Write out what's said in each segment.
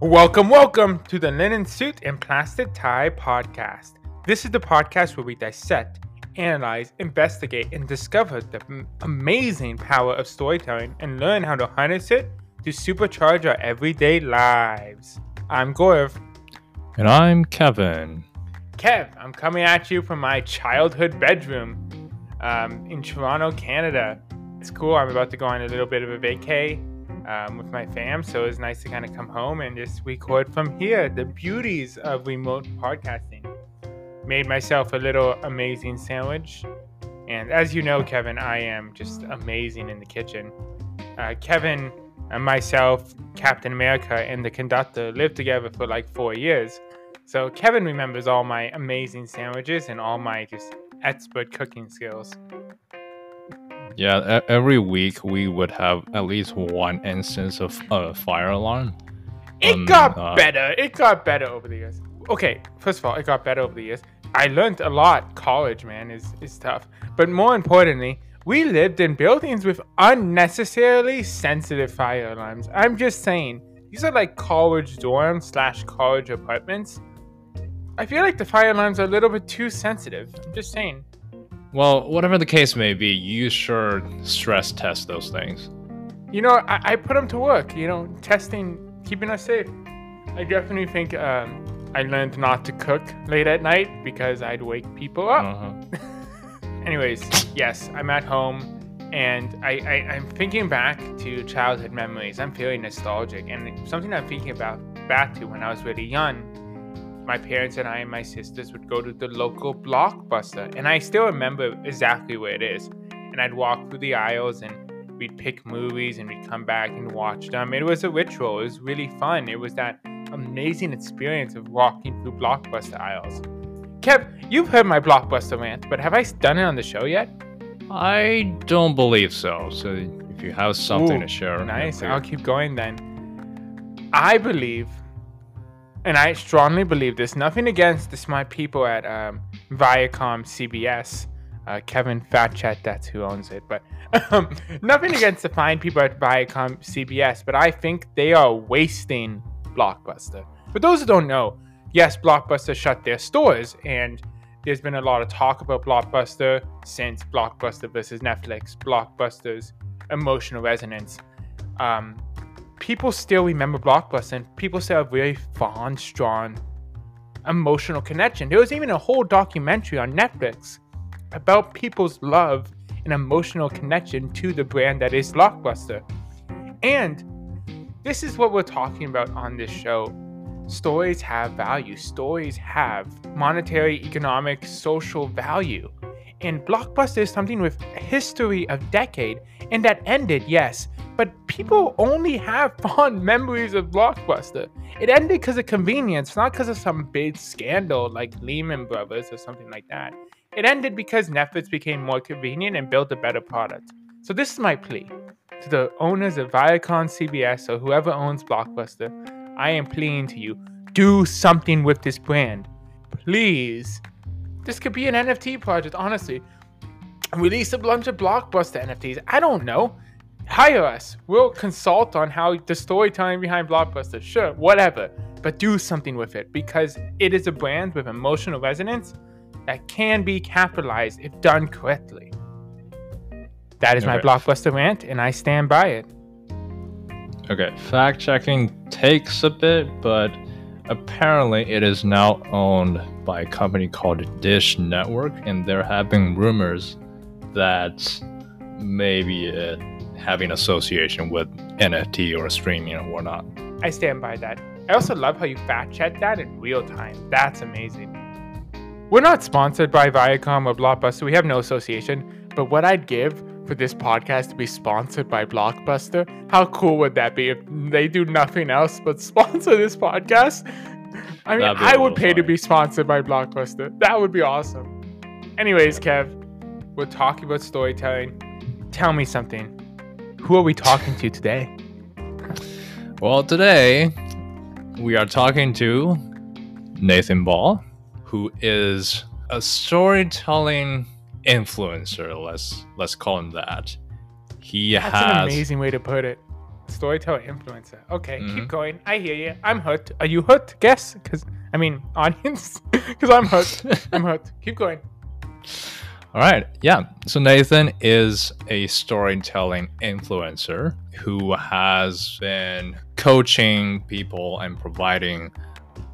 Welcome, welcome to the Linen Suit and Plastic Tie podcast. This is the podcast where we dissect, analyze, investigate, and discover the m- amazing power of storytelling and learn how to harness it to supercharge our everyday lives. I'm Gorv. And I'm Kevin. Kev, I'm coming at you from my childhood bedroom um, in Toronto, Canada. It's cool. I'm about to go on a little bit of a vacay um, with my fam, so it was nice to kind of come home and just record from here. The beauties of remote podcasting. Made myself a little amazing sandwich. And as you know, Kevin, I am just amazing in the kitchen. Uh, Kevin and myself, Captain America, and the conductor lived together for like four years. So Kevin remembers all my amazing sandwiches and all my just expert cooking skills. Yeah, every week we would have at least one instance of a fire alarm. It um, got uh, better. It got better over the years. Okay, first of all, it got better over the years. I learned a lot. College, man, is is tough. But more importantly, we lived in buildings with unnecessarily sensitive fire alarms. I'm just saying, these are like college dorms slash college apartments. I feel like the fire alarms are a little bit too sensitive. I'm just saying. Well, whatever the case may be, you sure stress test those things. You know, I, I put them to work. You know, testing, keeping us safe. I definitely think um, I learned not to cook late at night because I'd wake people up. Uh-huh. Anyways, yes, I'm at home and I, I, I'm thinking back to childhood memories. I'm feeling nostalgic and something I'm thinking about back to when I was really young my parents and I and my sisters would go to the local blockbuster. And I still remember exactly where it is. And I'd walk through the aisles and we'd pick movies and we'd come back and watch them. It was a ritual. It was really fun. It was that amazing experience of walking through blockbuster aisles. Kev, you've heard my blockbuster rant, but have I done it on the show yet? I don't believe so. So if you have something Ooh, to share, nice. I'll keep going then. I believe and I strongly believe this. Nothing against the smart people at um, Viacom CBS. Uh, Kevin Fatchat, that's who owns it. But um, nothing against the fine people at Viacom CBS, but I think they are wasting Blockbuster. For those who don't know, yes, Blockbuster shut their stores, and there's been a lot of talk about Blockbuster since Blockbuster versus Netflix, Blockbuster's emotional resonance. Um, people still remember Blockbuster and people still have very fond, strong, emotional connection. There was even a whole documentary on Netflix about people's love and emotional connection to the brand that is Blockbuster. And this is what we're talking about on this show. Stories have value. Stories have monetary, economic, social value. And Blockbuster is something with history of decade and that ended, yes, but people only have fond memories of Blockbuster. It ended because of convenience, not because of some big scandal like Lehman Brothers or something like that. It ended because Netflix became more convenient and built a better product. So this is my plea to the owners of Viacom CBS or whoever owns Blockbuster. I am pleading to you, do something with this brand. Please. This could be an NFT project, honestly. Release a bunch of Blockbuster NFTs. I don't know hire us. We'll consult on how the storytelling behind Blockbuster. Sure, whatever. But do something with it because it is a brand with emotional resonance that can be capitalized if done correctly. That is okay. my Blockbuster rant, and I stand by it. Okay, fact checking takes a bit, but apparently it is now owned by a company called Dish Network, and there have been rumors that maybe it having association with NFT or streaming or whatnot. I stand by that. I also love how you fact check that in real time. That's amazing. We're not sponsored by Viacom or Blockbuster. We have no association. But what I'd give for this podcast to be sponsored by Blockbuster, how cool would that be if they do nothing else but sponsor this podcast? I mean, I would pay funny. to be sponsored by Blockbuster. That would be awesome. Anyways, Kev, we're talking about storytelling. Tell me something. Who are we talking to today? Well, today we are talking to Nathan Baugh, who is a storytelling influencer. Let's let's call him that. He That's has an amazing way to put it. storyteller influencer. Okay, Mhm. keep going. I hear you. I'm hooked. Are you hooked? Guess, because I mean, audience, because I'm hooked. I'm hooked. Keep going. All right. Yeah. So Nathan is a storytelling influencer who has been coaching people and providing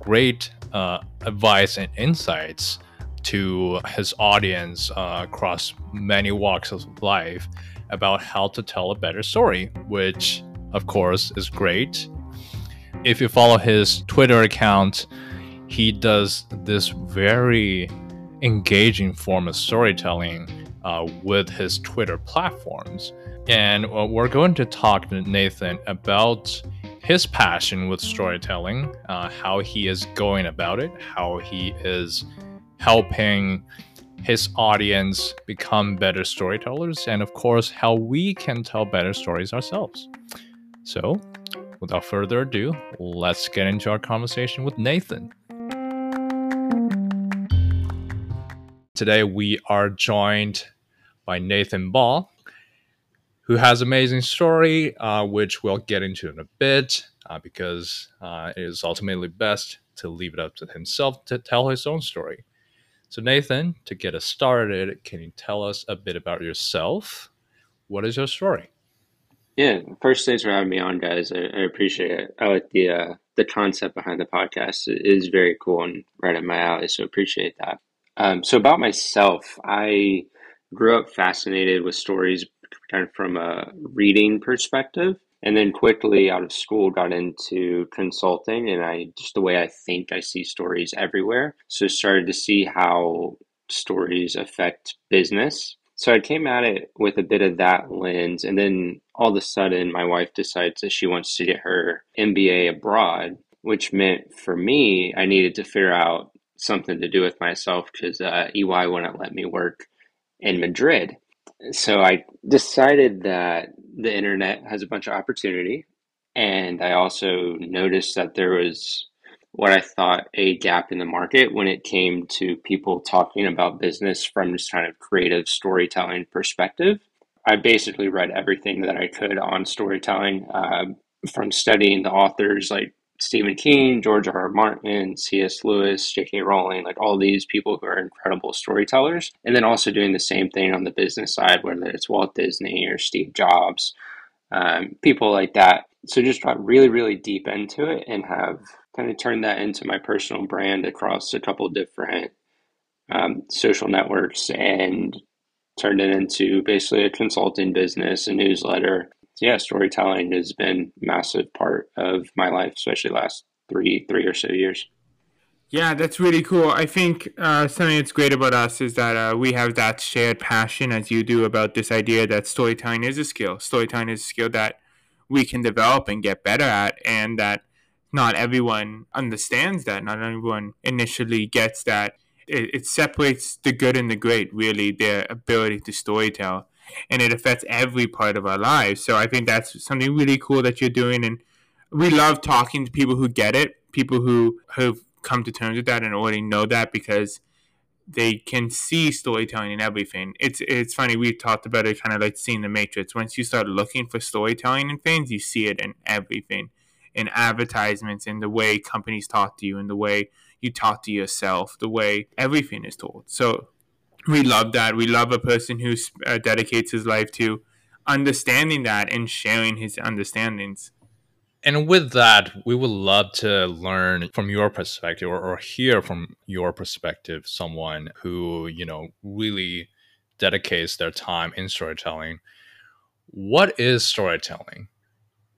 great uh, advice and insights to his audience uh, across many walks of life about how to tell a better story, which, of course, is great. If you follow his Twitter account, he does this very engaging form of storytelling uh, with his Twitter platforms. And uh, we're going to talk to Nathan about his passion with storytelling, uh, how he is going about it, how he is helping his audience become better storytellers, and of course, how we can tell better stories ourselves. So, without further ado, let's get into our conversation with Nathan. Today we are joined by Nathan Baugh, who has an amazing story, uh, which we'll get into in a bit, uh, because uh, it is ultimately best to leave it up to himself to tell his own story. So Nathan, to get us started, can you tell us a bit about yourself? What is your story? Yeah, first, thanks for having me on, guys. I, I appreciate it. I like the uh, the concept behind the podcast. It is very cool and right up my alley, so appreciate that. Um, so about myself, I grew up fascinated with stories kind of from a reading perspective, and then quickly out of school got into consulting, and I just the way I think, I see stories everywhere. So started to see how stories affect business. So I came at it with a bit of that lens, and then all of a sudden, my wife decides that she wants to get her MBA abroad, which meant for me, I needed to figure out something to do with myself because uh, EY wouldn't let me work in Madrid. So I decided that the internet has a bunch of opportunity. And I also noticed that there was what I thought a gap in the market when it came to people talking about business from this kind of creative storytelling perspective. I basically read everything that I could on storytelling, uh, from studying the authors like Stephen King, George R. R. Martin, C.S. Lewis, J.K. Rowling, like all these people who are incredible storytellers. And then also doing the same thing on the business side, whether it's Walt Disney or Steve Jobs, um, people like that. So just got really, really deep into it and have kind of turned that into my personal brand across a couple different um, social networks and turned it into basically a consulting business, a newsletter. Yeah, storytelling has been a massive part of my life, especially last three three or so years. Yeah, that's really cool. I think uh, something that's great about us is that uh, we have that shared passion, as you do, about this idea that storytelling is a skill. Storytelling is a skill that we can develop and get better at, and that not everyone understands that. Not everyone initially gets that. It, it separates the good and the great, really, their ability to storytell, and it affects every part of our lives. So I think that's something really cool that you're doing, and we love talking to people who get it, people who have come to terms with that and already know that because they can see storytelling in everything. It's it's funny we've talked about it kind of like seeing the Matrix. Once you start looking for storytelling in things, you see it in everything, in advertisements, in the way companies talk to you, in the way you talk to yourself, the way everything is told. So we love that. We love a person who uh, dedicates his life to understanding that and sharing his understandings. And with that, we would love to learn from your perspective or, or, hear from your perspective someone who, you know, really dedicates their time in storytelling. What is storytelling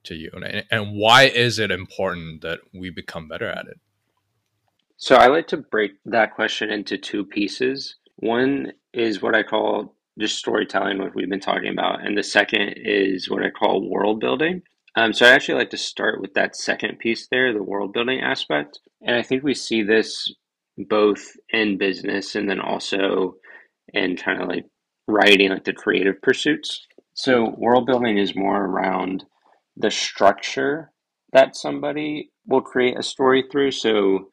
to you? And, and why is it important that we become better at it? So I like to break that question into two pieces. One is what I call just storytelling, what we've been talking about. And the second is what I call world building. Um, so I actually like to start with that second piece there, the world building aspect. And I think we see this both in business and then also in kind of like writing, like the creative pursuits. So world building is more around the structure that somebody will create a story through. So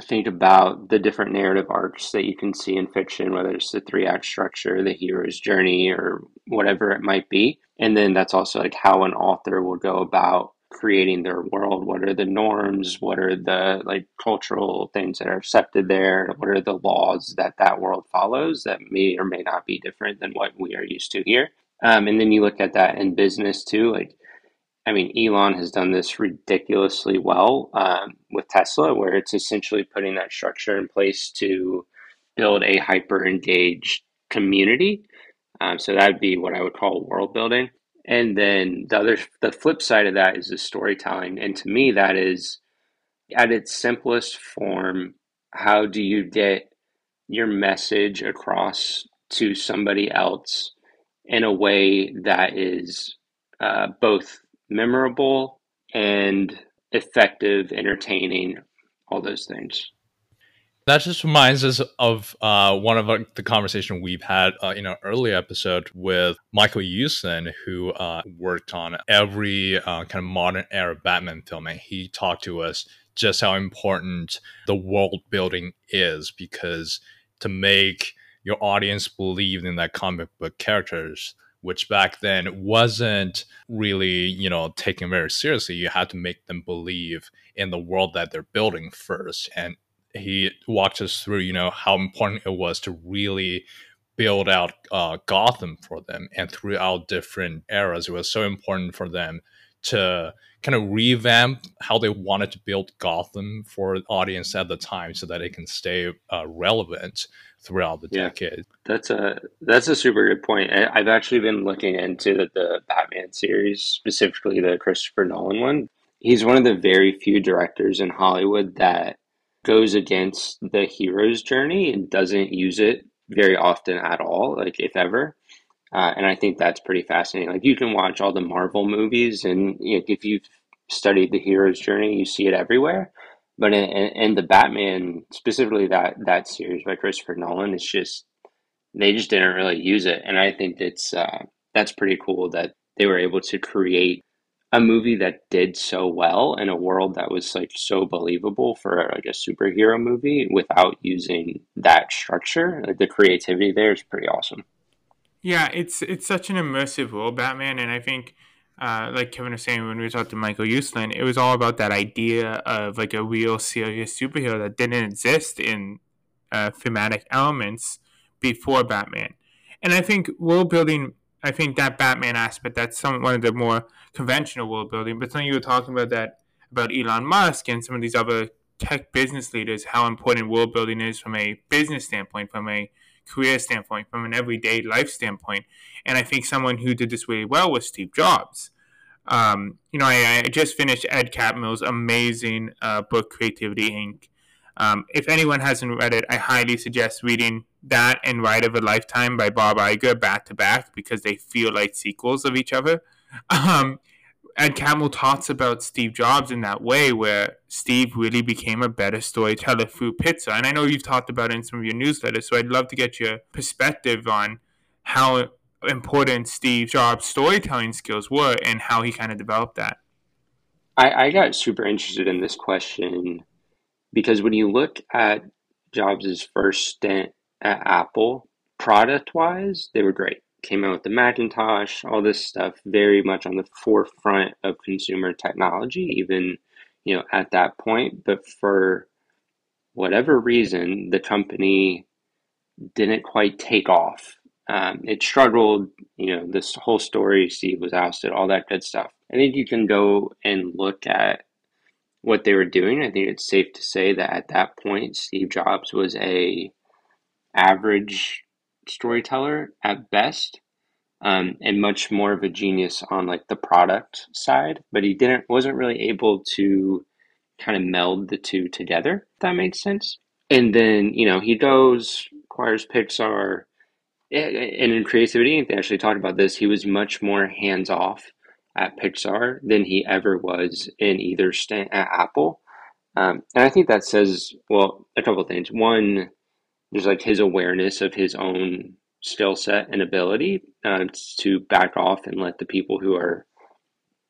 think about the different narrative arcs that you can see in fiction, whether it's the three act structure, the hero's journey, or whatever it might be. And then that's also like how an author will go about creating their world. What are the norms? What are the like cultural things that are accepted there? What are the laws that that world follows that may or may not be different than what we are used to here? Um, and then you look at that in business too, like I mean, Elon has done this ridiculously well um, with Tesla, where it's essentially putting that structure in place to build a hyper engaged community. Um, so that'd be what I would call world building. And then the other, the flip side of that is the storytelling. And to me, that is at its simplest form. How do you get your message across to somebody else in a way that is uh, both memorable and effective, entertaining, all those things. That just reminds us of uh, one of the conversation we've had uh, in an early episode with Michael Uslan, who uh, worked on every uh, kind of modern era Batman film, and he talked to us just how important the world building is because to make your audience believe in that comic book characters, which back then wasn't really, you know, taken very seriously. You had to make them believe in the world that they're building first. And he walked us through, you know, how important it was to really build out uh, Gotham for them. And throughout different eras, it was so important for them to kind of revamp how they wanted to build Gotham for the audience at the time so that it can stay uh, relevant throughout the yeah, decade. That's a that's a super good point. I've actually been looking into the, the Batman series, specifically the Christopher Nolan one. He's one of the very few directors in Hollywood that goes against the hero's journey and doesn't use it very often at all, like if ever. Uh, and I think that's pretty fascinating. Like you can watch all the Marvel movies, and you know, if you've studied the hero's journey, you see it everywhere. But in, in, the Batman, specifically that that series by Christopher Nolan, it's just they just didn't really use it, and I think it's uh, that's pretty cool that they were able to create a movie that did so well in a world that was like so believable for like a superhero movie without using that structure. Like the creativity there is pretty awesome. Yeah, it's it's such an immersive world, Batman, and I think uh, like Kevin was saying when we talked to Michael Uslan, it was all about that idea of like a real serious superhero that didn't exist in uh, thematic elements before Batman. And I think world building, I think that Batman aspect, that's some one of the more conventional world building. But something you were talking about that about Elon Musk and some of these other tech business leaders, how important world building is from a business standpoint, from a career standpoint, from an everyday life standpoint. And I think someone who did this really well was Steve Jobs. Um, you know, I, I, just finished Ed Catmull's amazing uh, book, Creativity Inc. Um, if anyone hasn't read it, I highly suggest reading that and Ride of a Lifetime by Bob Iger back to back because they feel like sequels of each other. Um, Ed Catmull talks about Steve Jobs in that way, where Steve really became a better storyteller through Pixar. And I know you've talked about it in some of your newsletters, so I'd love to get your perspective on how important Steve Jobs' storytelling skills were and how he kind of developed that. I, I got super interested in this question because when you look at Jobs' first stint at Apple, product wise, they were great came out with the Macintosh, all this stuff, very much on the forefront of consumer technology, even you know at that point. But for whatever reason, the company didn't quite take off. Um, it struggled, you know, this whole story, Steve was ousted, all that good stuff. I think you can go and look at what they were doing. I think it's safe to say that at that point, Steve Jobs was a average storyteller at best, um, and much more of a genius on like the product side. But he didn't wasn't really able to kind of meld the two together. If that makes sense. And then you know he goes acquires Pixar, and in creativity, they actually talked about this. He was much more hands off at Pixar than he ever was in either stint at Apple. Um, and I think that says, well, a couple things. One, there's like his awareness of his own skill set and ability uh, to back off and let the people who are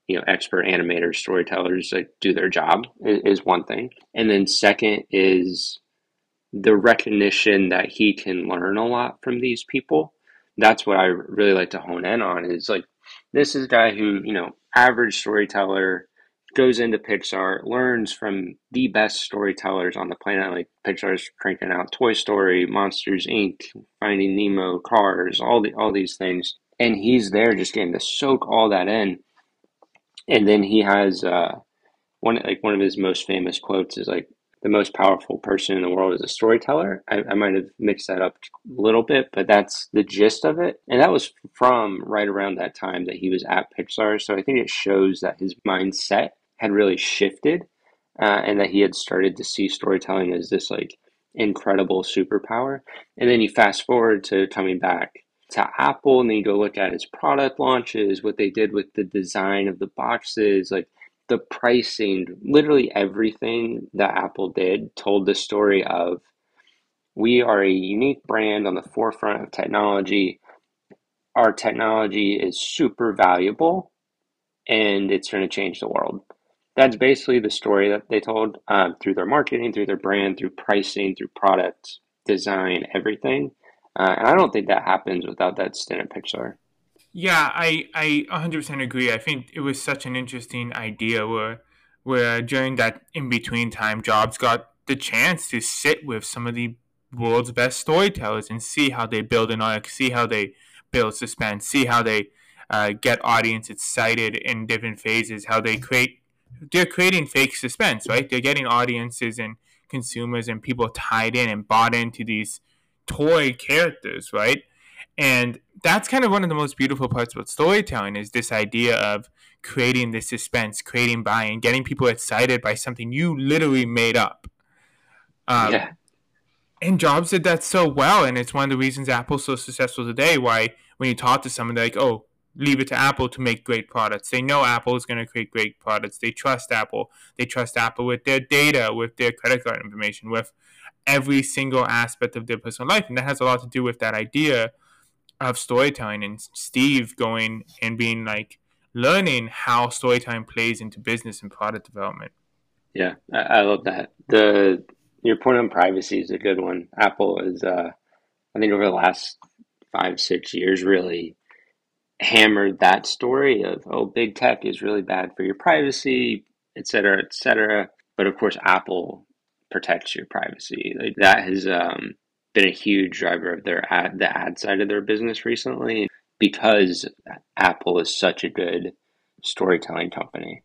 you know expert animators storytellers like do their job is, is one thing. And then second is the recognition that he can learn a lot from these people. That's what i really like to hone in on is like this is a guy who you know average storyteller goes into pixar learns from the best storytellers on the planet like pixar's cranking out toy story monsters inc finding nemo cars all the all these things and he's there just getting to soak all that in and then he has uh, one like one of his most famous quotes is like the most powerful person in the world is a storyteller. I, I might have mixed that up a little bit, but that's the gist of it. And that was from right around that time that he was at Pixar. So I think it shows that his mindset had really shifted uh, and that he had started to see storytelling as this like incredible superpower. And then you fast forward to coming back to Apple and then you go look at his product launches, what they did with the design of the boxes, like the pricing, literally everything that Apple did told the story of we are a unique brand on the forefront of technology. Our technology is super valuable and it's going to change the world. That's basically the story that they told um, through their marketing, through their brand, through pricing, through product design, everything. Uh, and I don't think that happens without that stint at Pixar. Yeah, I, I 100% agree. I think it was such an interesting idea where, where during that in between time, Jobs got the chance to sit with some of the world's best storytellers and see how they build an arc, see how they build suspense, see how they uh, get audience excited in different phases, how they create. They're creating fake suspense, right? They're getting audiences and consumers and people tied in and bought into these toy characters, right? And that's kind of one of the most beautiful parts about storytelling is this idea of creating this suspense, creating buy-in, getting people excited by something you literally made up. Um, yeah. And Jobs did that so well, and it's one of the reasons Apple's so successful today. Why, when you talk to someone, they're like, "Oh, leave it to Apple to make great products." They know Apple is going to create great products. They trust Apple. They trust Apple with their data, with their credit card information, with every single aspect of their personal life. And that has a lot to do with that idea of storytelling and Steve going and being like learning how storytelling plays into business and product development. Yeah, I, I love that. The your point on privacy is a good one. Apple is, uh, I think, over the last five six years, really hammered that story of oh, big tech is really bad for your privacy, et cetera, et cetera. But of course, Apple protects your privacy. Like that has um, been a huge driver of their ad, the ad side of their business recently because Apple is such a good storytelling company.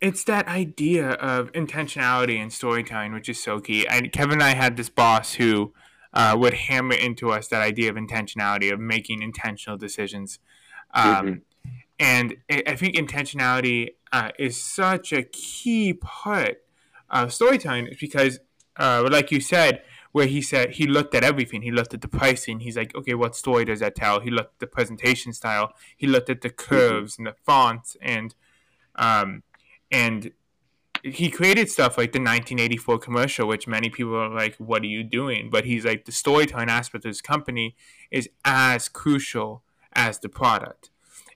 It's that idea of intentionality and storytelling, which is so key. And Kevin and I had this boss who uh, would hammer into us that idea of intentionality, of making intentional decisions. Um, mm-hmm. And I think intentionality uh, is such a key part of storytelling because, uh, like you said, where he said he looked at everything. He looked at the pricing. He's like, okay, what story does that tell? He looked at the presentation style. He looked at the mm-hmm. curves mm-hmm. and the fonts and um and he created stuff like the 1984 commercial, which many people are like, "What are you doing?" But he's like, the storytelling aspect of his company is as crucial as the product,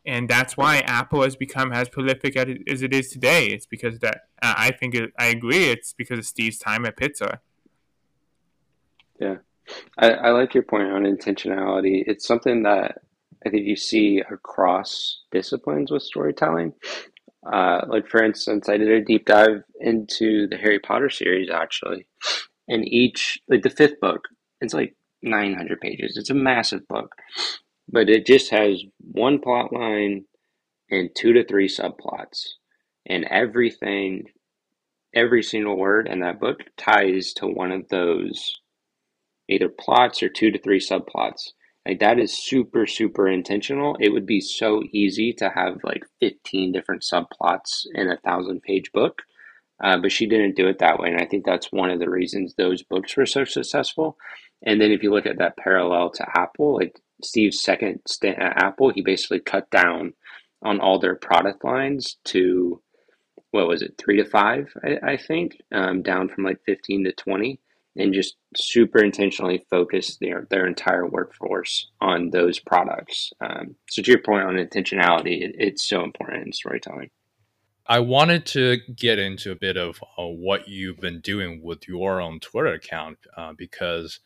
and that's why Apple has become as prolific as it is today. It's because that uh, I think it, I agree. It's because of Steve's time at Pixar. Yeah, I, I like your point on intentionality. It's something that I think you see across disciplines with storytelling. Uh, like for instance, I did a deep dive into the Harry Potter series actually, and each like the fifth book, it's like 900 pages. It's a massive book, but it just has one plot line and two to three subplots, and everything, every single word in that book ties to one of those either plots or two to three subplots. Like that is super, super intentional. It would be so easy to have like 15 different subplots in a thousand page book. Uh, but she didn't do it that way. And I think that's one of the reasons those books were so successful. And then if you look at that parallel to Apple, like Steve's second stint at Apple, he basically cut down on all their product lines to what was it, three to five, I, I think, um, down from like 15 to 20 and just super intentionally focus their their entire workforce on those products. Um, so to your point on intentionality, it, it's so important in storytelling. I wanted to get into a bit of uh, what you've been doing with your own Twitter account uh, because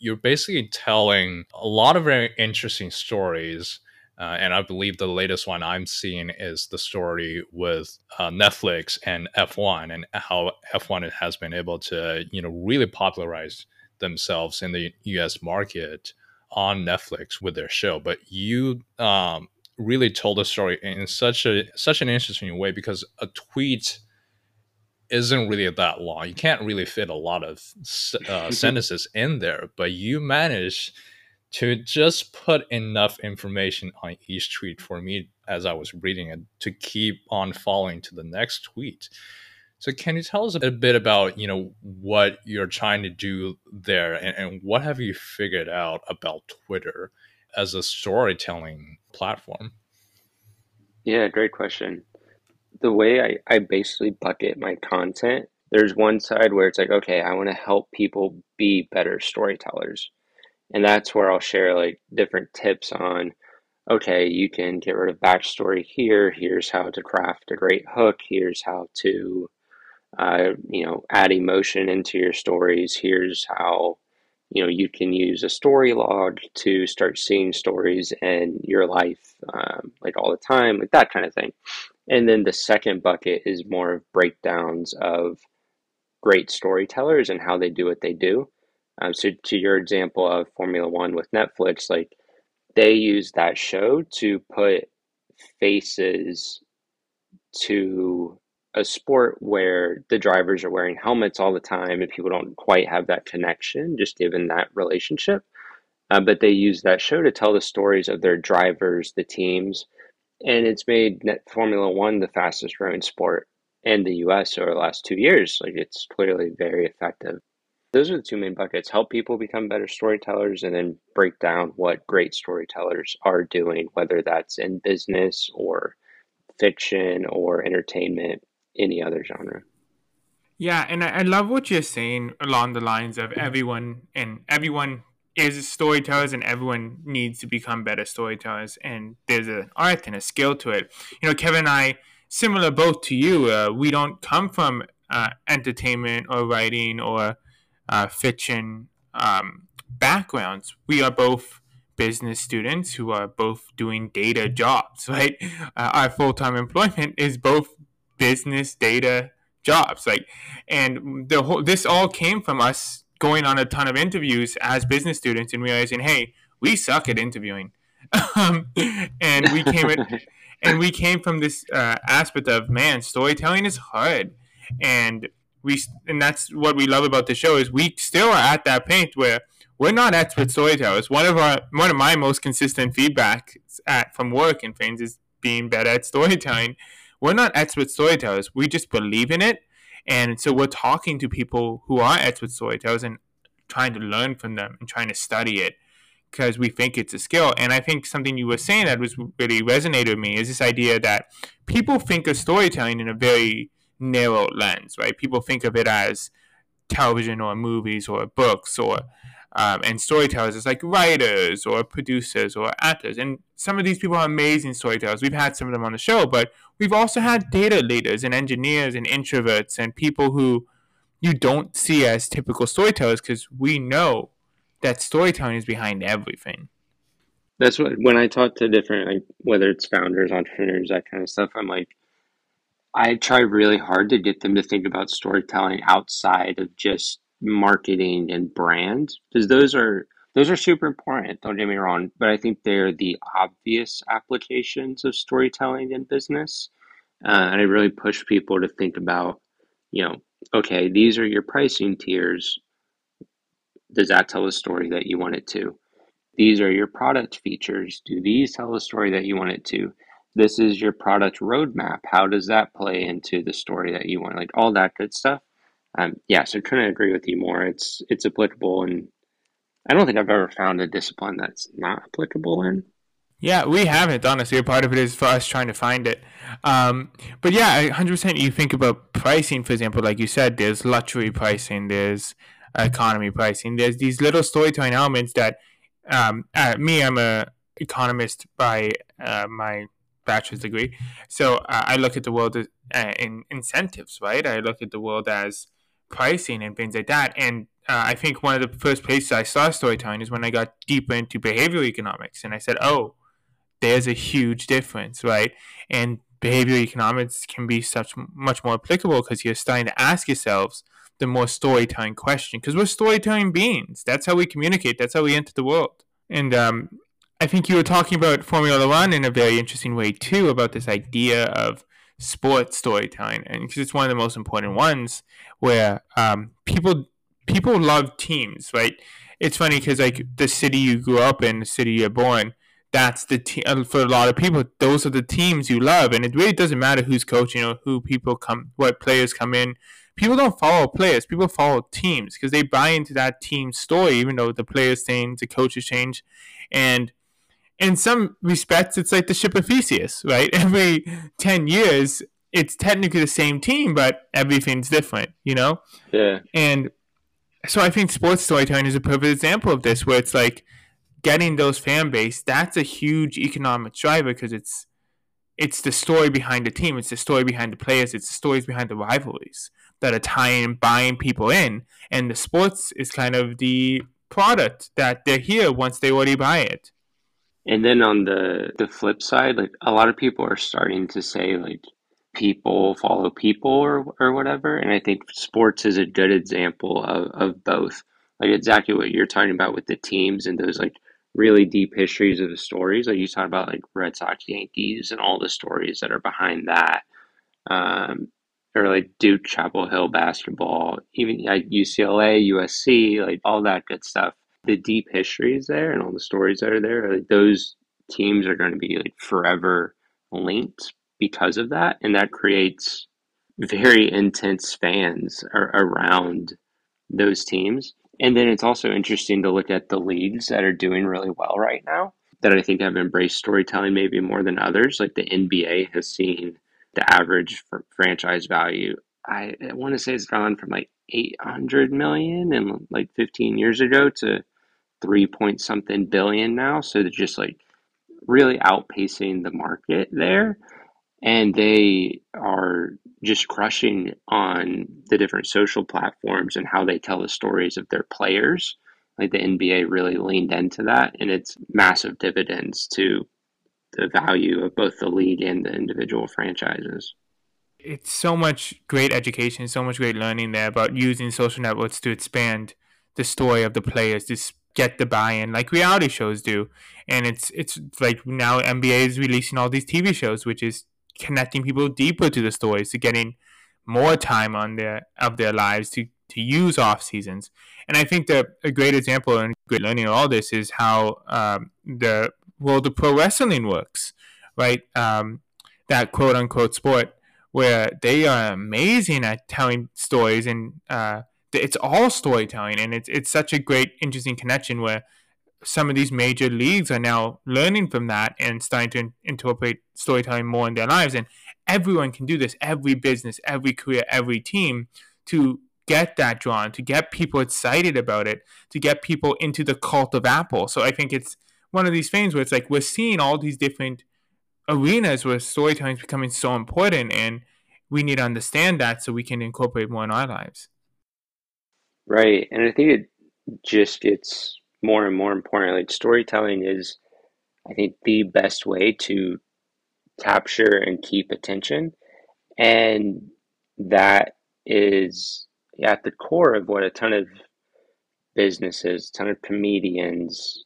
you're basically telling a lot of very interesting stories. Uh, and I believe the latest one I'm seeing is the story with uh, Netflix and F1 and how F1 has been able to, you know, really popularize themselves in the U.S. market on Netflix with their show. But you um, really told the story in such a such an interesting way because a tweet isn't really that long. You can't really fit a lot of uh, sentences in there, but you manage to just put enough information on each tweet for me as I was reading it to keep on following to the next tweet. So can you tell us a bit about, you know, what you're trying to do there and, and what have you figured out about Twitter as a storytelling platform? Yeah, great question. The way I, I basically bucket my content, there's one side where it's like, okay, I want to help people be better storytellers. And that's where I'll share like different tips on, okay, you can get rid of backstory here. Here's how to craft a great hook. Here's how to, uh, you know, add emotion into your stories. Here's how you know you can use a story log to start seeing stories in your life um, like all the time like that kind of thing and then the second bucket is more of breakdowns of great storytellers and how they do what they do um, so to your example of formula one with netflix like they use that show to put faces to a sport where the drivers are wearing helmets all the time and people don't quite have that connection, just given that relationship. Uh, but they use that show to tell the stories of their drivers, the teams, and it's made Formula One the fastest growing sport in the US over the last two years. Like it's clearly very effective. Those are the two main buckets help people become better storytellers and then break down what great storytellers are doing, whether that's in business or fiction or entertainment any other genre. Yeah, and I, I love what you're saying along the lines of mm-hmm. everyone and everyone is storytellers and everyone needs to become better storytellers and there's an art and a skill to it. You know, Kevin and I, similar both to you, uh, we don't come from uh, entertainment or writing or uh, fiction um, backgrounds. We are both business students who are both doing data jobs, right? Uh, our full time employment is both business data jobs like and the whole this all came from us going on a ton of interviews as business students and realizing hey we suck at interviewing um, and we came at, and we came from this uh, aspect of man storytelling is hard and we and that's what we love about the show is we still are at that point where we're not expert storytellers one of our one of my most consistent feedback at from work and things is being better at storytelling we're not expert storytellers. We just believe in it. And so we're talking to people who are expert storytellers and trying to learn from them and trying to study it because we think it's a skill. And I think something you were saying that was really resonated with me is this idea that people think of storytelling in a very narrow lens, right? People think of it as television or movies or books or um, and storytellers is like writers or producers or actors. And some of these people are amazing storytellers. We've had some of them on the show, but we've also had data leaders and engineers and introverts and people who you don't see as typical storytellers because we know that storytelling is behind everything. That's what when I talk to different like whether it's founders, entrepreneurs, that kind of stuff, I'm like I try really hard to get them to think about storytelling outside of just marketing and brand because those are those are super important don't get me wrong but i think they're the obvious applications of storytelling in business. Uh, and i really push people to think about you know okay these are your pricing tiers. Does that tell a story that you want it to? These are your product features. Do these tell a story that you want it to? This is your product roadmap. How does that play into the story that you want? Like all that good stuff um, yeah, so couldn't agree with you more. It's it's applicable, and I don't think I've ever found a discipline that's not applicable in. Yeah, we haven't honestly. A part of it is for us trying to find it. Um, but yeah, hundred percent. You think about pricing, for example, like you said, there's luxury pricing, there's economy pricing. There's these little storytelling elements that um, uh, me, I'm a economist by uh, my bachelor's degree, so uh, I look at the world as, uh, in incentives, right? I look at the world as pricing and things like that, and uh, I think one of the first places I saw storytelling is when I got deeper into behavioral economics, and I said, oh, there's a huge difference, right? And behavioral economics can be such much more applicable because you're starting to ask yourselves the more storytelling question because we're storytelling beings. That's how we communicate. That's how we enter the world. And um, I think you were talking about Formula One in a very interesting way too about this idea of sports storytelling, and because it's one of the most important ones where um, people people love teams, right? It's funny because like the city you grew up in, the city you're born, that's the team uh, for a lot of people. Those are the teams you love, and it really doesn't matter who's coaching or who people come, what players come in people don't follow players. People follow teams because they buy into that team story, even though the players change, the coaches change, and in some respects, it's like the ship of Theseus, right? Every ten years, it's technically the same team, but everything's different, you know? Yeah. And so I think sports storytelling is a perfect example of this, where it's like getting those fan base. That's a huge economic driver because it's it's the story behind the team, it's the story behind the players, it's the stories behind the rivalries that are tying buying people in, and the sports is kind of the product that they're here once they already buy it. And then on the the flip side, like a lot of people are starting to say like people follow people or or whatever, and I think sports is a good example of of both. Like exactly what you're talking about with the teams and those like really deep histories of the stories. Like you talk about like Red Sox, Yankees, and all the stories that are behind that. Um, or like Duke, Chapel Hill basketball, even like UCLA, USC, like all that good stuff. The deep histories there and all the stories that are there, like those teams are going to be like forever linked because of that, and that creates very intense fans ar- around those teams. And then it's also interesting to look at the leagues that are doing really well right now that I think have embraced storytelling maybe more than others. Like the NBA has seen the average franchise value. I, I want to say it's gone from like 800 million and like 15 years ago to three point something billion now. So they're just like really outpacing the market there. And they are just crushing on the different social platforms and how they tell the stories of their players. Like the NBA really leaned into that, and it's massive dividends to the value of both the league and the individual franchises. It's so much great education, so much great learning there about using social networks to expand the story of the players, to get the buy-in like reality shows do. And it's it's like now NBA is releasing all these TV shows, which is connecting people deeper to the stories, to getting more time on their of their lives to to use off seasons. And I think that a great example and great learning of all this is how um, the well, the pro wrestling works, right? Um, that quote unquote sport where they are amazing at telling stories and uh, it's all storytelling and it's it's such a great interesting connection where some of these major leagues are now learning from that and starting to in- incorporate storytelling more in their lives and everyone can do this every business every career every team to get that drawn to get people excited about it to get people into the cult of apple. So i think it's one of these things where it's like we're seeing all these different arenas where storytelling is becoming so important and we need to understand that so we can incorporate more in our lives right and i think it just gets more and more important like storytelling is i think the best way to capture and keep attention and that is at the core of what a ton of businesses a ton of comedians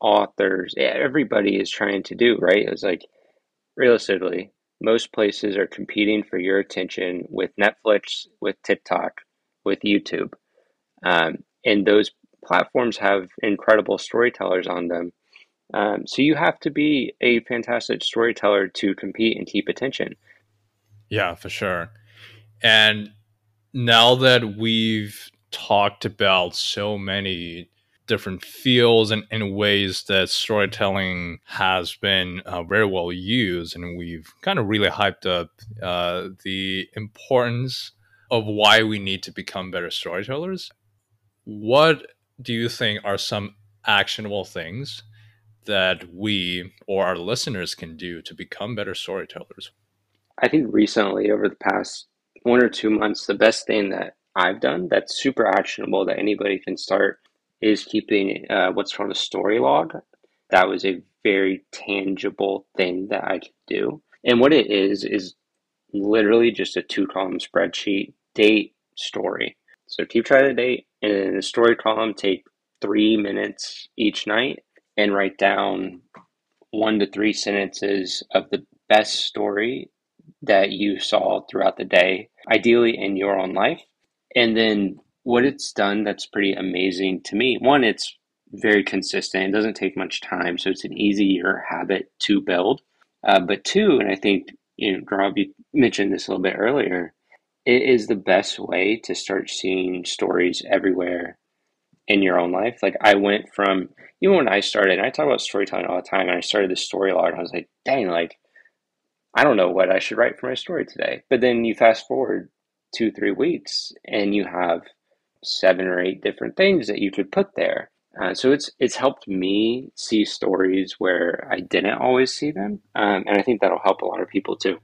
authors, everybody is trying to do, right? It's like realistically, most places are competing for your attention with Netflix, with TikTok, with YouTube. Um, and those platforms have incredible storytellers on them. Um, so you have to be a fantastic storyteller to compete and keep attention. Yeah, for sure. And now that we've talked about so many different fields and, and ways that storytelling has been uh, very well used. And we've kind of really hyped up uh, the importance of why we need to become better storytellers. What do you think are some actionable things that we or our listeners can do to become better storytellers? I think recently, over the past one or two months, the best thing that I've done that's super actionable that anybody can start is keeping uh, what's called a story log. That was a very tangible thing that I could do. And what it is, is literally just a two column spreadsheet date, story. So keep track of the date, in the story column, take three minutes each night and write down one to three sentences of the best story that you saw throughout the day, ideally in your own life. And then what it's done that's pretty amazing to me one, it's very consistent, it doesn't take much time, so it's an easier habit to build. Uh, but two, and I think, you know, you mentioned this a little bit earlier, it is the best way to start seeing stories everywhere in your own life. Like I went from even when I started, I talk about storytelling all the time, and I started this story log, and I was like, dang, like I don't know what I should write for my story today. But then you fast forward two, three weeks, and you have seven or eight different things that you could put there. Uh, so it's it's helped me see stories where I didn't always see them, um, and I think that'll help a lot of people too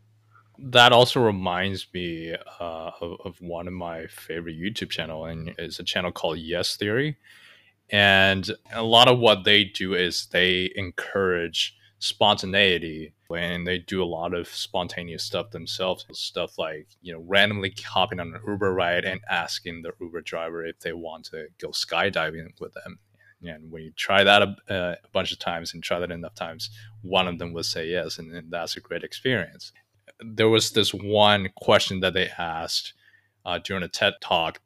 that also reminds me uh, of, of, one of my favorite YouTube channel, and it's a channel called Yes Theory. And a lot of what they do is they encourage spontaneity, and they do a lot of spontaneous stuff themselves. Stuff like you know randomly hopping on an Uber ride and asking the Uber driver if they want to go skydiving with them. And when you try that a, uh, a bunch of times and try that enough times, one of them will say yes, and, and that's a great experience there was this one question that they asked uh, during a TED talk.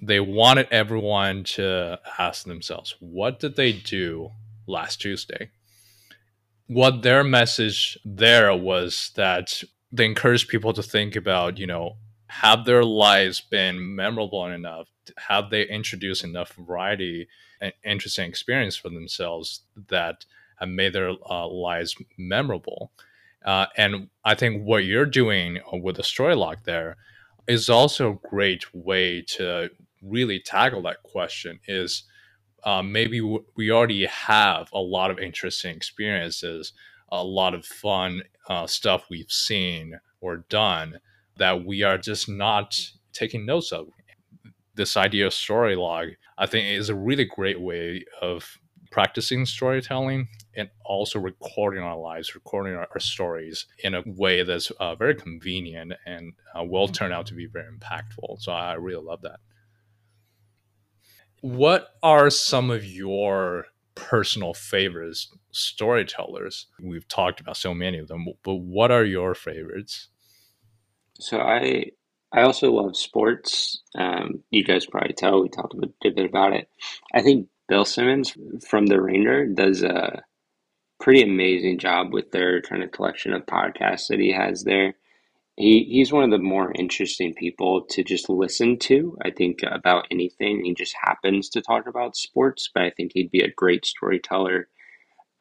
They wanted everyone to ask themselves, what did they do last Tuesday? What their message there was that they encouraged people to think about, you know, have their lives been memorable enough? Have they introduced enough variety and interesting experience for themselves that have made their uh, lives memorable? Uh, and I think what you're doing with the story log there is also a great way to really tackle that question is uh, maybe w- we already have a lot of interesting experiences, a lot of fun uh, stuff we've seen or done that we are just not taking notes of. This idea of story log, I think, is a really great way of practicing storytelling and also recording our lives, recording our, our stories in a way that's uh, very convenient and uh, will turn out to be very impactful. So I really love that. What are some of your personal favorites storytellers? We've talked about so many of them, but what are your favorites? So I I also love sports. Um, you guys probably tell we talked a bit, a bit about it. I think Bill Simmons from The Ringer does a pretty amazing job with their kind of collection of podcasts that he has there. He he's one of the more interesting people to just listen to. I think about anything. He just happens to talk about sports, but I think he'd be a great storyteller,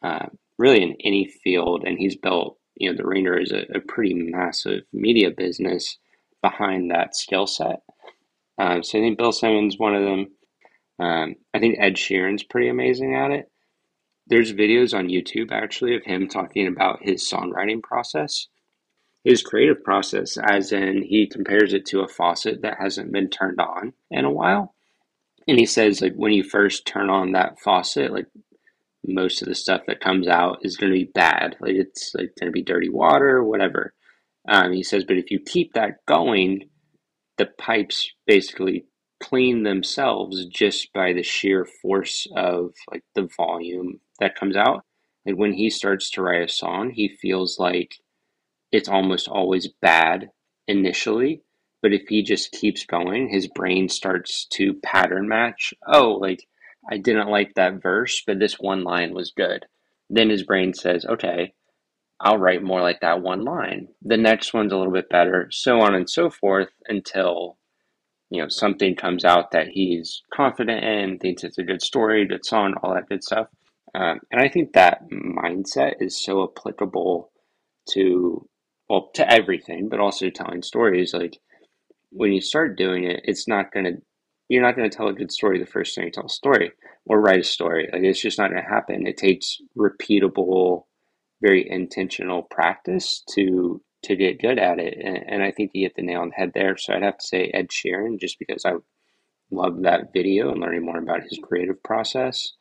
uh, really in any field. And he's built, you know, the Ringer is a, a pretty massive media business behind that skill set. Uh, so I think Bill Simmons one of them. Um, I think Ed Sheeran's pretty amazing at it. There's videos on YouTube actually of him talking about his songwriting process, his creative process, as in he compares it to a faucet that hasn't been turned on in a while. And he says, like, when you first turn on that faucet, like, most of the stuff that comes out is going to be bad. Like, it's like going to be dirty water, or whatever. Um, he says, but if you keep that going, the pipes basically clean themselves just by the sheer force of like the volume that comes out. And when he starts to write a song, he feels like it's almost always bad initially, but if he just keeps going, his brain starts to pattern match. Oh, like I didn't like that verse, but this one line was good. Then his brain says, okay, I'll write more like that one line. The next one's a little bit better, so on and so forth until you know something comes out that he's confident in, thinks it's a good story, good song, all that good stuff. Um, and I think that mindset is so applicable to well to everything, but also telling stories. Like when you start doing it, it's not to you're not to tell a good story the first time you tell a story or write a story. Like it's just not to happen. It takes repeatable, very intentional practice to to get good at it. And, and I think you hit the nail on the head there. So I'd have to say Ed Sheeran, just because I love that video and learning more about his creative process.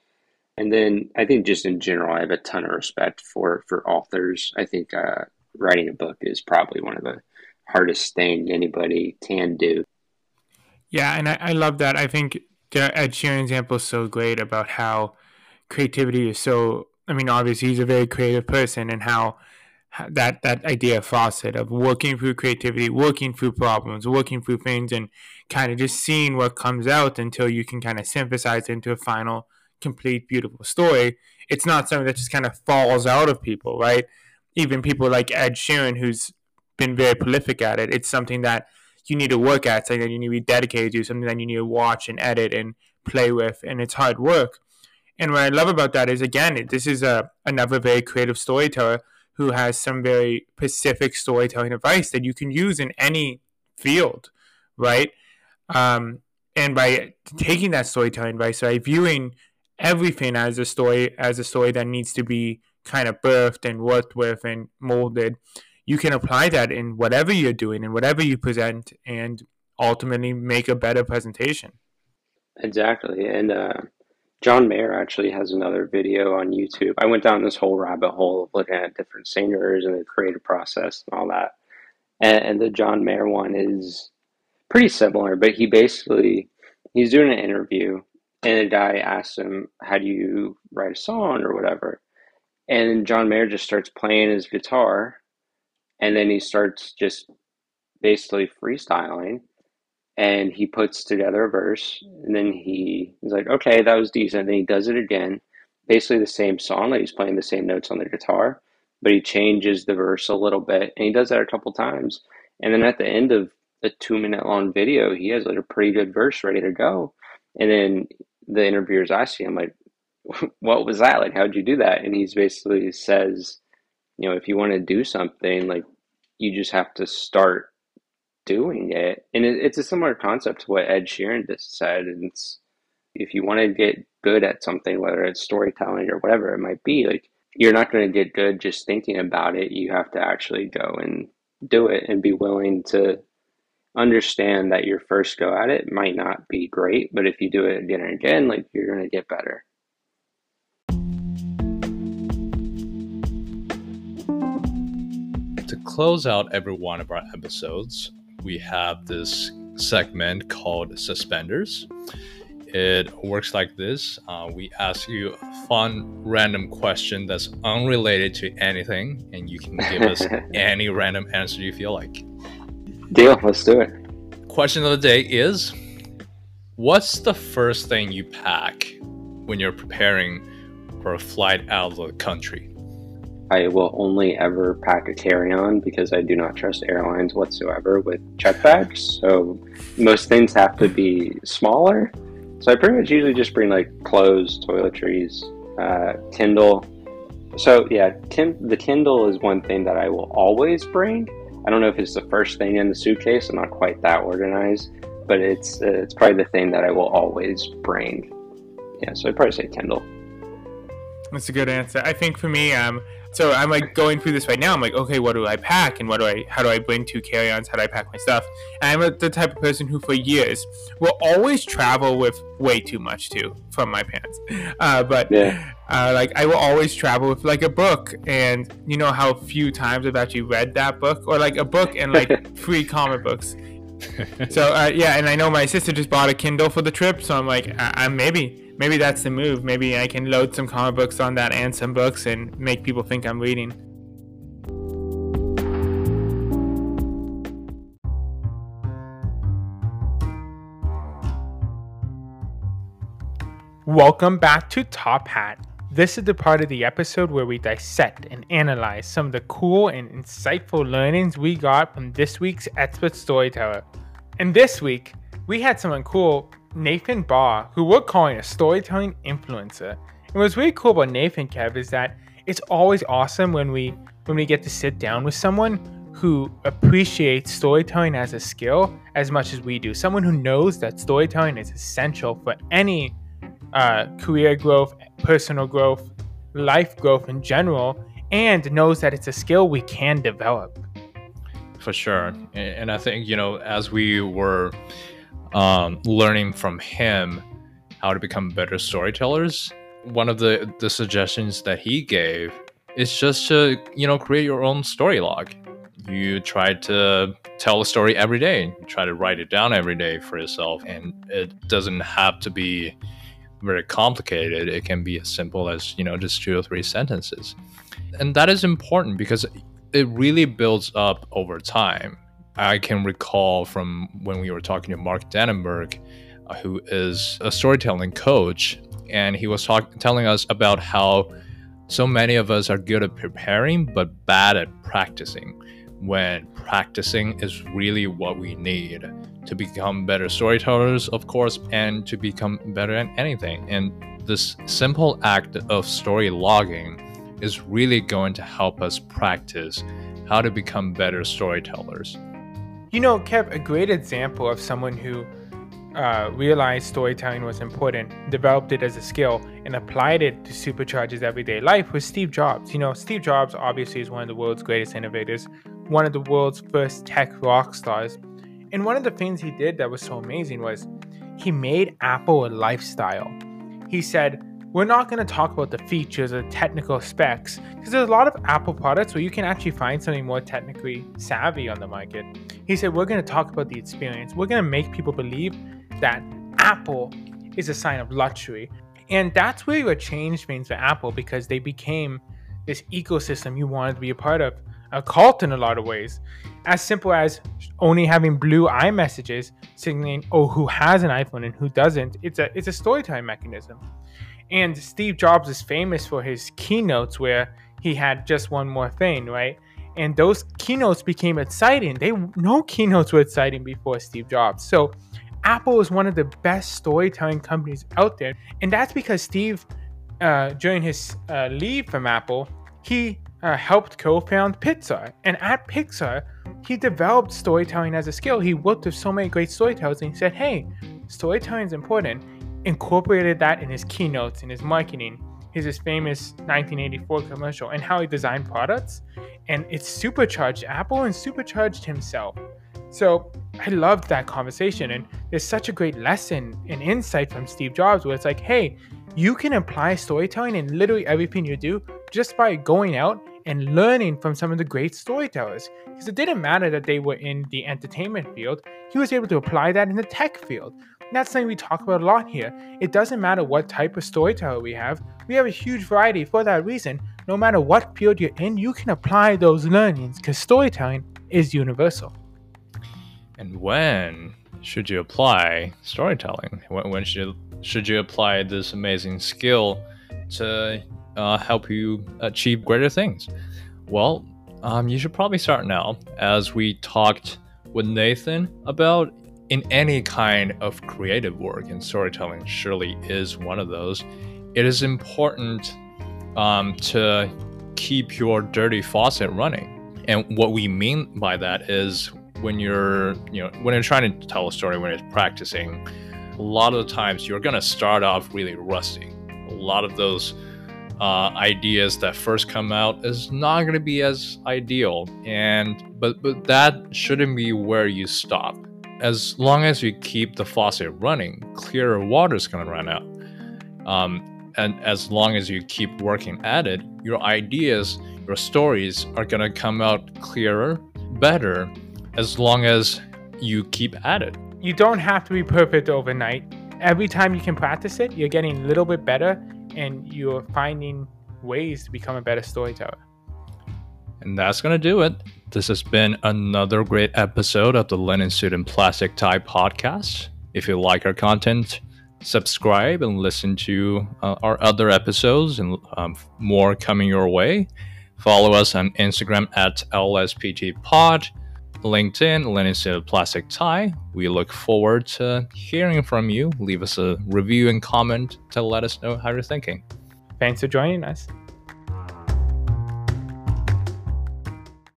And then I think just in general, I have a ton of respect for for authors. I think uh, writing a book is probably one of the hardest thing anybody can do. Yeah, and I, I love that. I think Ed Sheeran example is so great about how creativity is so. I mean, obviously, he's a very creative person, and how that that idea of faucet of working through creativity, working through problems, working through things, and kind of just seeing what comes out until you can kind of synthesize into a final, complete, beautiful story. It's not something that just kind of falls out of people, right? Even people like Ed Sheeran, who's been very prolific at it. It's something that you need to work at, something that you need to be dedicated to, something that you need to watch and edit and play with, and it's hard work. And what I love about that is, again, this is a another very creative storyteller who has some very specific storytelling advice that you can use in any field, right? Um, and by taking that storytelling advice, by viewing everything as a story, as a story that needs to be kind of birthed and worked with and molded, you can apply that in whatever you're doing and whatever you present and ultimately make a better presentation. Exactly. And uh, John Mayer actually has another video on YouTube. I went down this whole rabbit hole of looking at different singers and the creative process and all that. And, and the John Mayer one is pretty similar, but he basically he's doing an interview and a guy asks him, How do you write a song or whatever? And John Mayer just starts playing his guitar and then he starts just basically freestyling and he puts together a verse and then he is like okay that was decent. Then he does it again basically the same song that he's playing the same notes on the guitar but he changes the verse a little bit and he does that a couple times. And then at the end of a two minute long video he has like a pretty good verse ready to go. And then the interviewers ask him like what was that like how'd you do that and he's basically says you know if you want to do something like you just have to start doing it. And it, it's a similar concept to what Ed Sheeran just said. And it's if you want to get good at something, whether it's storytelling or whatever it might be, like you're not going to get good just thinking about it. You have to actually go and do it and be willing to understand that your first go at it might not be great, but if you do it again and again, like you're going to get better. To close out every one of our episodes, we have this segment called Suspenders. It works like this uh, we ask you a fun, random question that's unrelated to anything, and you can give us any random answer you feel like. Deal, let's do it. Question of the day is What's the first thing you pack when you're preparing for a flight out of the country? I will only ever pack a carry on because I do not trust airlines whatsoever with check bags. So most things have to be smaller. So I pretty much usually just bring like clothes, toiletries, uh, Kindle. So yeah, the Kindle is one thing that I will always bring. I don't know if it's the first thing in the suitcase. I'm not quite that organized, but it's uh, it's probably the thing that I will always bring. Yeah, so I'd probably say Kindle. That's a good answer. I think for me, um, so I'm like going through this right now. I'm like, okay, what do I pack, and what do I, how do I bring two carry-ons? How do I pack my stuff? And I'm the type of person who, for years, will always travel with way too much too from my pants. Uh, but yeah. uh, like, I will always travel with like a book, and you know how few times I've actually read that book, or like a book and like three comic books. so uh, yeah, and I know my sister just bought a Kindle for the trip, so I'm like, I- I'm maybe maybe that's the move. Maybe I can load some comic books on that and some books and make people think I'm reading. Welcome back to Top Hat. This is the part of the episode where we dissect and analyze some of the cool and insightful learnings we got from this week's expert storyteller. And this week, we had someone cool Nathan Baugh, who we're calling a storytelling influencer. And what's really cool about Nathan Kev is that it's always awesome when we when we get to sit down with someone who appreciates storytelling as a skill as much as we do. Someone who knows that storytelling is essential for any uh, career growth, personal growth, life growth in general, and knows that it's a skill we can develop. For sure. And I think, you know, as we were um, learning from him how to become better storytellers, one of the, the suggestions that he gave is just to, you know, create your own story log. You try to tell a story every day. You try to write it down every day for yourself. And it doesn't have to be very complicated. It can be as simple as, you know, just two or three sentences. And that is important because it really builds up over time. I can recall from when we were talking to Mark Dannenberg, uh, who is a storytelling coach, and he was talk- telling us about how so many of us are good at preparing but bad at practicing. When practicing is really what we need to become better storytellers, of course, and to become better at anything. And this simple act of story logging is really going to help us practice how to become better storytellers. You know, Kev, a great example of someone who uh, realized storytelling was important, developed it as a skill, and applied it to supercharge his everyday life was Steve Jobs. You know, Steve Jobs obviously is one of the world's greatest innovators, one of the world's first tech rock stars. And one of the things he did that was so amazing was he made Apple a lifestyle. He said, we're not going to talk about the features or technical specs because there's a lot of Apple products where you can actually find something more technically savvy on the market. He said, We're going to talk about the experience. We're going to make people believe that Apple is a sign of luxury. And that's really what changed things for Apple because they became this ecosystem you wanted to be a part of, a cult in a lot of ways. As simple as only having blue iMessages signaling, oh, who has an iPhone and who doesn't. It's a it's a storytelling mechanism. And Steve Jobs is famous for his keynotes where he had just one more thing, right? And those keynotes became exciting. They no keynotes were exciting before Steve Jobs. So Apple is one of the best storytelling companies out there, and that's because Steve, uh, during his uh, leave from Apple, he uh, helped co-found Pixar, and at Pixar, he developed storytelling as a skill. He worked with so many great storytellers, and he said, "Hey, storytelling is important." Incorporated that in his keynotes, in his marketing, his, his famous 1984 commercial, and how he designed products. And it supercharged Apple and supercharged himself. So I loved that conversation. And there's such a great lesson and insight from Steve Jobs where it's like, hey, you can apply storytelling in literally everything you do just by going out and learning from some of the great storytellers. Because it didn't matter that they were in the entertainment field, he was able to apply that in the tech field. And that's something we talk about a lot here. It doesn't matter what type of storyteller we have, we have a huge variety for that reason. No matter what field you're in, you can apply those learnings because storytelling is universal. And when should you apply storytelling? When, should, should you apply this amazing skill to uh, help you achieve greater things? Well, um, you should probably start now, as we talked with Nathan about in any kind of creative work, and storytelling surely is one of those, it is important um, to keep your dirty faucet running. And what we mean by that is when you're, you know, when you're trying to tell a story, when you're practicing, a lot of the times you're going to start off really rusty. A lot of those uh, ideas that first come out is not going to be as ideal, and but but that shouldn't be where you stop as long as you keep the faucet running, clearer water is going to run out. Um, and as long as you keep working at it, your ideas, your stories are going to come out clearer, better, as long as you keep at it. You don't have to be perfect overnight. Every time you can practice it, you're getting a little bit better and you're finding ways to become a better storyteller. And that's going to do it. This has been another great episode of the Linen Suit and Plastic Tie podcast. If you like our content, subscribe and listen to uh, our other episodes and um, more coming your way. Follow us on Instagram at LSPTPod, LinkedIn, and Plastic Tie. We look forward to hearing from you. Leave us a review and comment to let us know how you're thinking. Thanks for joining us.